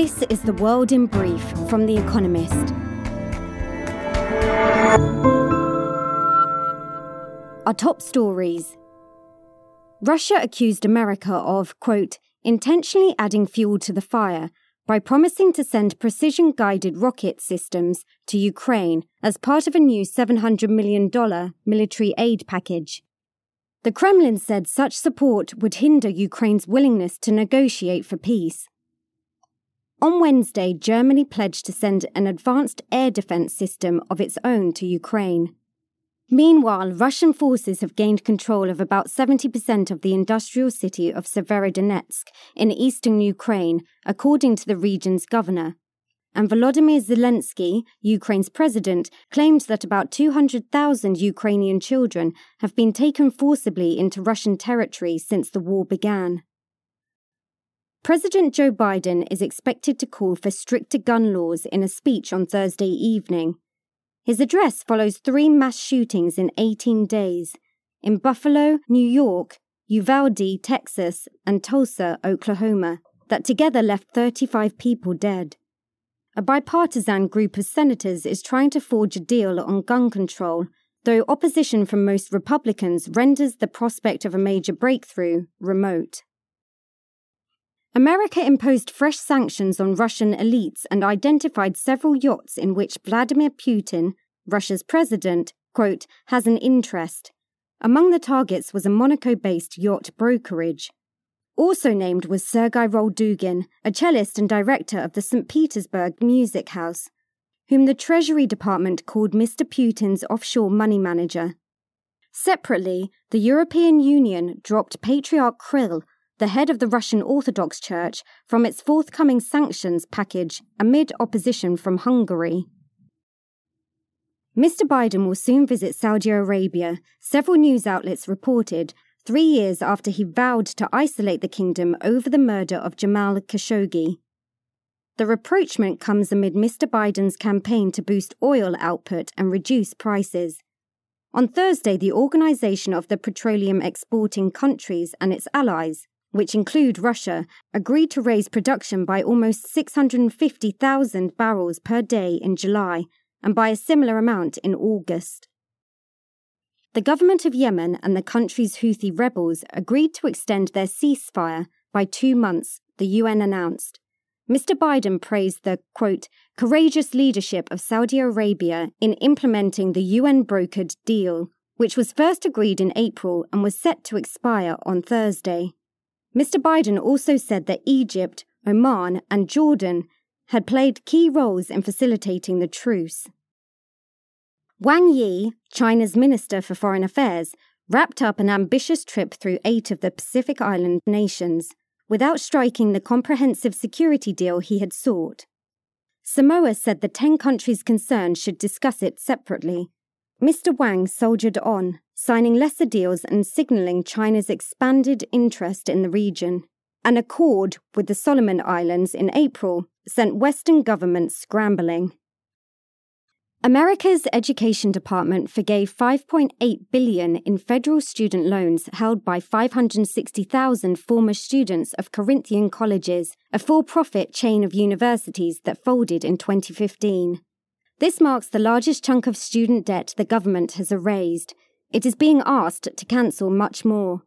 This is The World in Brief from The Economist. Our top stories Russia accused America of, quote, intentionally adding fuel to the fire by promising to send precision guided rocket systems to Ukraine as part of a new $700 million military aid package. The Kremlin said such support would hinder Ukraine's willingness to negotiate for peace. On Wednesday, Germany pledged to send an advanced air defense system of its own to Ukraine. Meanwhile, Russian forces have gained control of about 70% of the industrial city of Severodonetsk in eastern Ukraine, according to the region's governor. And Volodymyr Zelensky, Ukraine's president, claimed that about 200,000 Ukrainian children have been taken forcibly into Russian territory since the war began. President Joe Biden is expected to call for stricter gun laws in a speech on Thursday evening. His address follows three mass shootings in 18 days in Buffalo, New York, Uvalde, Texas, and Tulsa, Oklahoma, that together left 35 people dead. A bipartisan group of senators is trying to forge a deal on gun control, though opposition from most Republicans renders the prospect of a major breakthrough remote. America imposed fresh sanctions on Russian elites and identified several yachts in which Vladimir Putin, Russia's president, quote, has an interest. Among the targets was a Monaco based yacht brokerage. Also named was Sergei Roldugin, a cellist and director of the St. Petersburg Music House, whom the Treasury Department called Mr. Putin's offshore money manager. Separately, the European Union dropped Patriarch Kirill the head of the Russian Orthodox Church, from its forthcoming sanctions package amid opposition from Hungary. Mr. Biden will soon visit Saudi Arabia, several news outlets reported, three years after he vowed to isolate the kingdom over the murder of Jamal Khashoggi. The rapprochement comes amid Mr. Biden's campaign to boost oil output and reduce prices. On Thursday, the Organization of the Petroleum Exporting Countries and its allies which include Russia, agreed to raise production by almost 650,000 barrels per day in July and by a similar amount in August. The government of Yemen and the country's Houthi rebels agreed to extend their ceasefire by two months, the UN announced. Mr. Biden praised the, quote, courageous leadership of Saudi Arabia in implementing the UN brokered deal, which was first agreed in April and was set to expire on Thursday. Mr. Biden also said that Egypt, Oman, and Jordan had played key roles in facilitating the truce. Wang Yi, China's Minister for Foreign Affairs, wrapped up an ambitious trip through eight of the Pacific Island nations without striking the comprehensive security deal he had sought. Samoa said the 10 countries concerned should discuss it separately. Mr. Wang soldiered on, signing lesser deals and signaling China's expanded interest in the region. An accord with the Solomon Islands in April sent Western governments scrambling. America's Education Department forgave 5.8 billion in federal student loans held by 560,000 former students of Corinthian colleges, a for-profit chain of universities that folded in 2015. This marks the largest chunk of student debt the government has erased, it is being asked to cancel much more.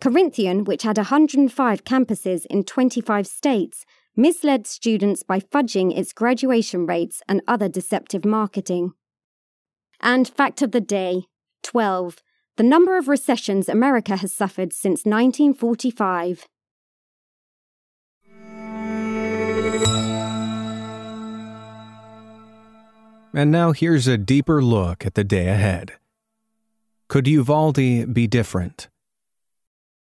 Corinthian, which had 105 campuses in 25 states, misled students by fudging its graduation rates and other deceptive marketing. And fact of the day 12. The number of recessions America has suffered since 1945. And now here's a deeper look at the day ahead. Could Uvalde be different?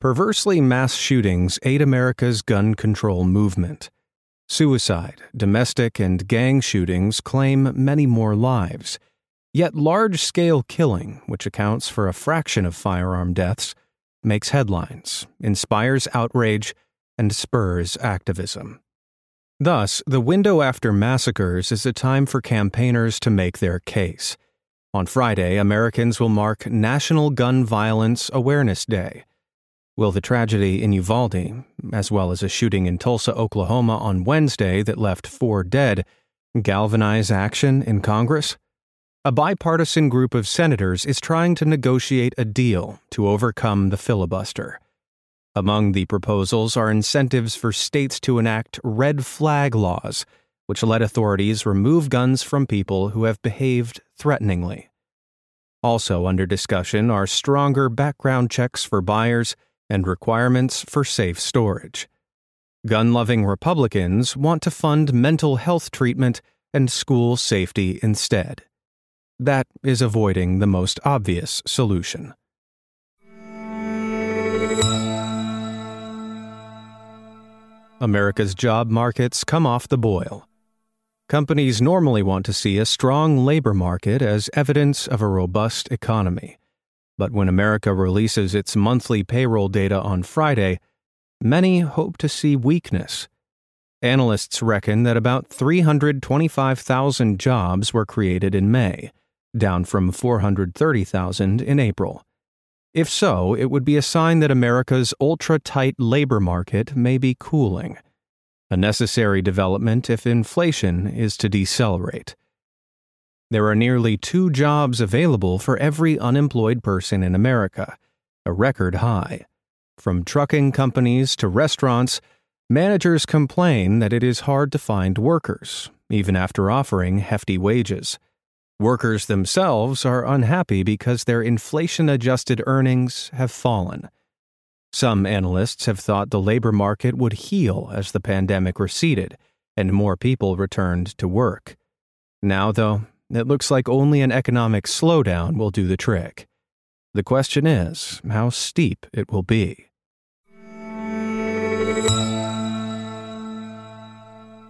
Perversely, mass shootings aid America's gun control movement. Suicide, domestic, and gang shootings claim many more lives. Yet large scale killing, which accounts for a fraction of firearm deaths, makes headlines, inspires outrage, and spurs activism. Thus, the window after massacres is a time for campaigners to make their case. On Friday, Americans will mark National Gun Violence Awareness Day. Will the tragedy in Uvalde, as well as a shooting in Tulsa, Oklahoma on Wednesday that left four dead, galvanize action in Congress? A bipartisan group of senators is trying to negotiate a deal to overcome the filibuster. Among the proposals are incentives for states to enact red flag laws, which let authorities remove guns from people who have behaved threateningly. Also under discussion are stronger background checks for buyers and requirements for safe storage. Gun loving Republicans want to fund mental health treatment and school safety instead. That is avoiding the most obvious solution. America's job markets come off the boil. Companies normally want to see a strong labor market as evidence of a robust economy. But when America releases its monthly payroll data on Friday, many hope to see weakness. Analysts reckon that about 325,000 jobs were created in May, down from 430,000 in April. If so, it would be a sign that America's ultra tight labor market may be cooling, a necessary development if inflation is to decelerate. There are nearly two jobs available for every unemployed person in America, a record high. From trucking companies to restaurants, managers complain that it is hard to find workers, even after offering hefty wages. Workers themselves are unhappy because their inflation adjusted earnings have fallen. Some analysts have thought the labor market would heal as the pandemic receded and more people returned to work. Now, though, it looks like only an economic slowdown will do the trick. The question is how steep it will be.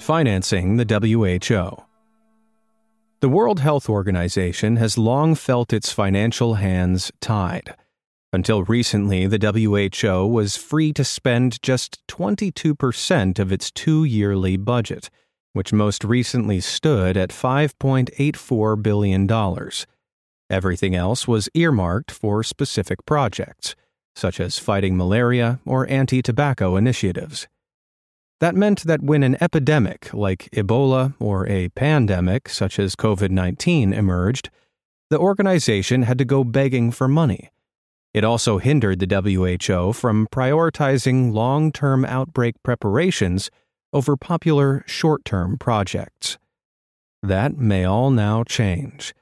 Financing the WHO. The World Health Organization has long felt its financial hands tied. Until recently, the WHO was free to spend just 22% of its two yearly budget which most recently stood at $5.84 billion. Everything else was earmarked for specific projects, such as fighting malaria or anti tobacco initiatives. That meant that when an epidemic like Ebola or a pandemic such as COVID 19 emerged, the organization had to go begging for money. It also hindered the WHO from prioritizing long term outbreak preparations over popular short term projects. That may all now change.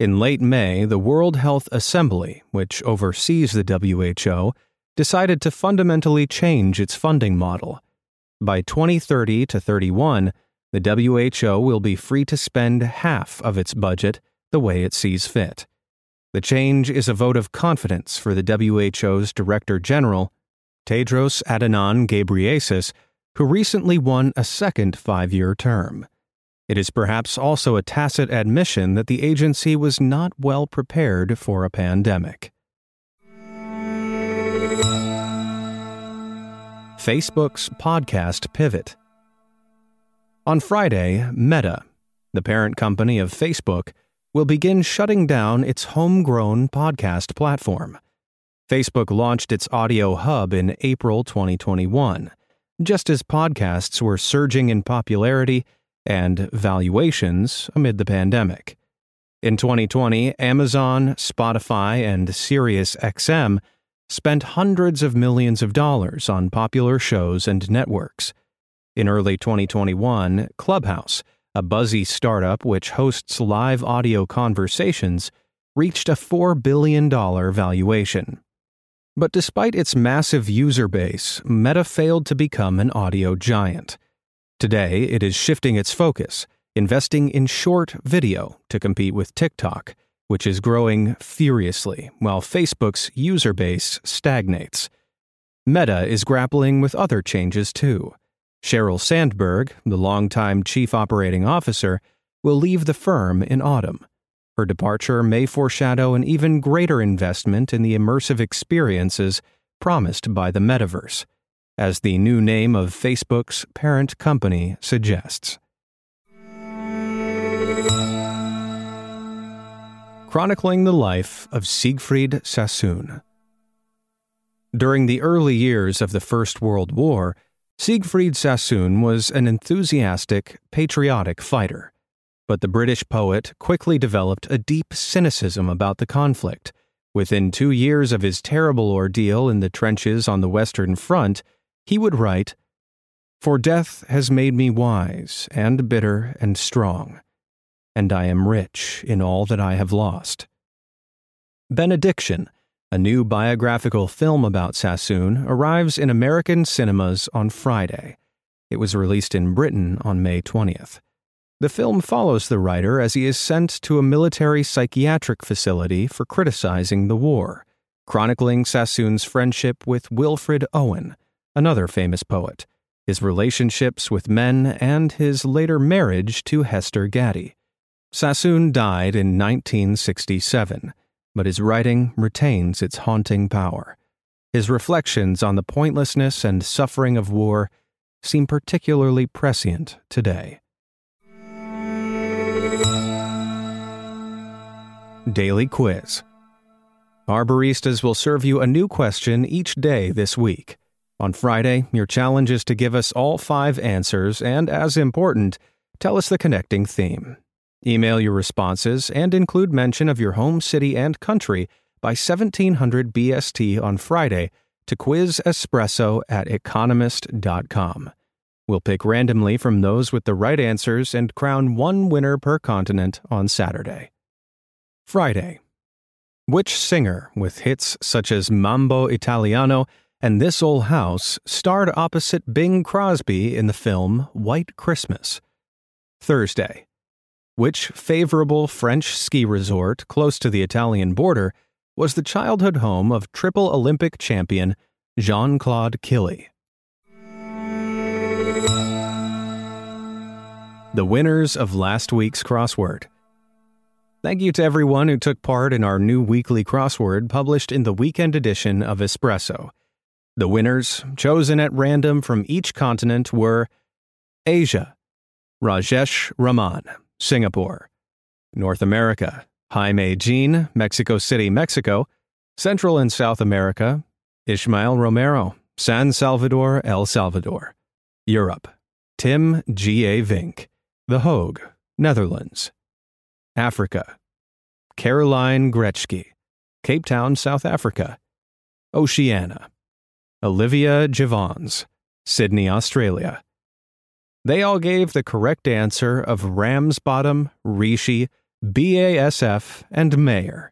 In late May, the World Health Assembly, which oversees the WHO, decided to fundamentally change its funding model. By 2030 to 31, the WHO will be free to spend half of its budget the way it sees fit. The change is a vote of confidence for the WHO's Director General, Tedros Adhanom Ghebreyesus, who recently won a second five year term. It is perhaps also a tacit admission that the agency was not well prepared for a pandemic. Facebook's podcast pivot. On Friday, Meta, the parent company of Facebook, will begin shutting down its homegrown podcast platform. Facebook launched its audio hub in April 2021 just as podcasts were surging in popularity and valuations amid the pandemic. In 2020, Amazon, Spotify, and SiriusXM spent hundreds of millions of dollars on popular shows and networks. In early 2021, Clubhouse, a buzzy startup which hosts live audio conversations, reached a $4 billion valuation. But despite its massive user base, Meta failed to become an audio giant. Today, it is shifting its focus, investing in short video to compete with TikTok, which is growing furiously while Facebook's user base stagnates. Meta is grappling with other changes too. Sheryl Sandberg, the longtime chief operating officer, will leave the firm in autumn. Her departure may foreshadow an even greater investment in the immersive experiences promised by the metaverse, as the new name of Facebook's parent company suggests. Chronicling the life of Siegfried Sassoon. During the early years of the First World War, Siegfried Sassoon was an enthusiastic, patriotic fighter. But the British poet quickly developed a deep cynicism about the conflict. Within two years of his terrible ordeal in the trenches on the Western Front, he would write, For death has made me wise and bitter and strong, and I am rich in all that I have lost. Benediction a new biographical film about Sassoon arrives in American cinemas on Friday. It was released in Britain on May 20th. The film follows the writer as he is sent to a military psychiatric facility for criticizing the war, chronicling Sassoon's friendship with Wilfred Owen, another famous poet, his relationships with men, and his later marriage to Hester Gatti. Sassoon died in 1967 but his writing retains its haunting power. His reflections on the pointlessness and suffering of war seem particularly prescient today. Daily Quiz Our baristas will serve you a new question each day this week. On Friday, your challenge is to give us all five answers and, as important, tell us the connecting theme. Email your responses and include mention of your home city and country by 1700 BST on Friday to quizespresso at economist.com. We'll pick randomly from those with the right answers and crown one winner per continent on Saturday. Friday. Which singer, with hits such as Mambo Italiano and This Old House, starred opposite Bing Crosby in the film White Christmas? Thursday. Which favorable French ski resort close to the Italian border was the childhood home of triple Olympic champion Jean Claude Killy? The winners of last week's crossword. Thank you to everyone who took part in our new weekly crossword published in the weekend edition of Espresso. The winners, chosen at random from each continent, were Asia, Rajesh Raman. Singapore. North America, Jaime Jean, Mexico City, Mexico. Central and South America, Ishmael Romero, San Salvador, El Salvador. Europe, Tim G. A. Vink, The Hague, Netherlands. Africa, Caroline Gretschke, Cape Town, South Africa. Oceania, Olivia Javons, Sydney, Australia. They all gave the correct answer of Ramsbottom, Rishi, BASF, and Mayer.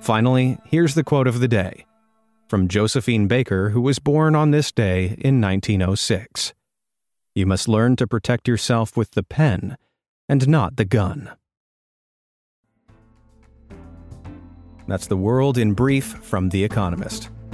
Finally, here's the quote of the day from Josephine Baker, who was born on this day in 1906. You must learn to protect yourself with the pen and not the gun. That's the world in brief from The Economist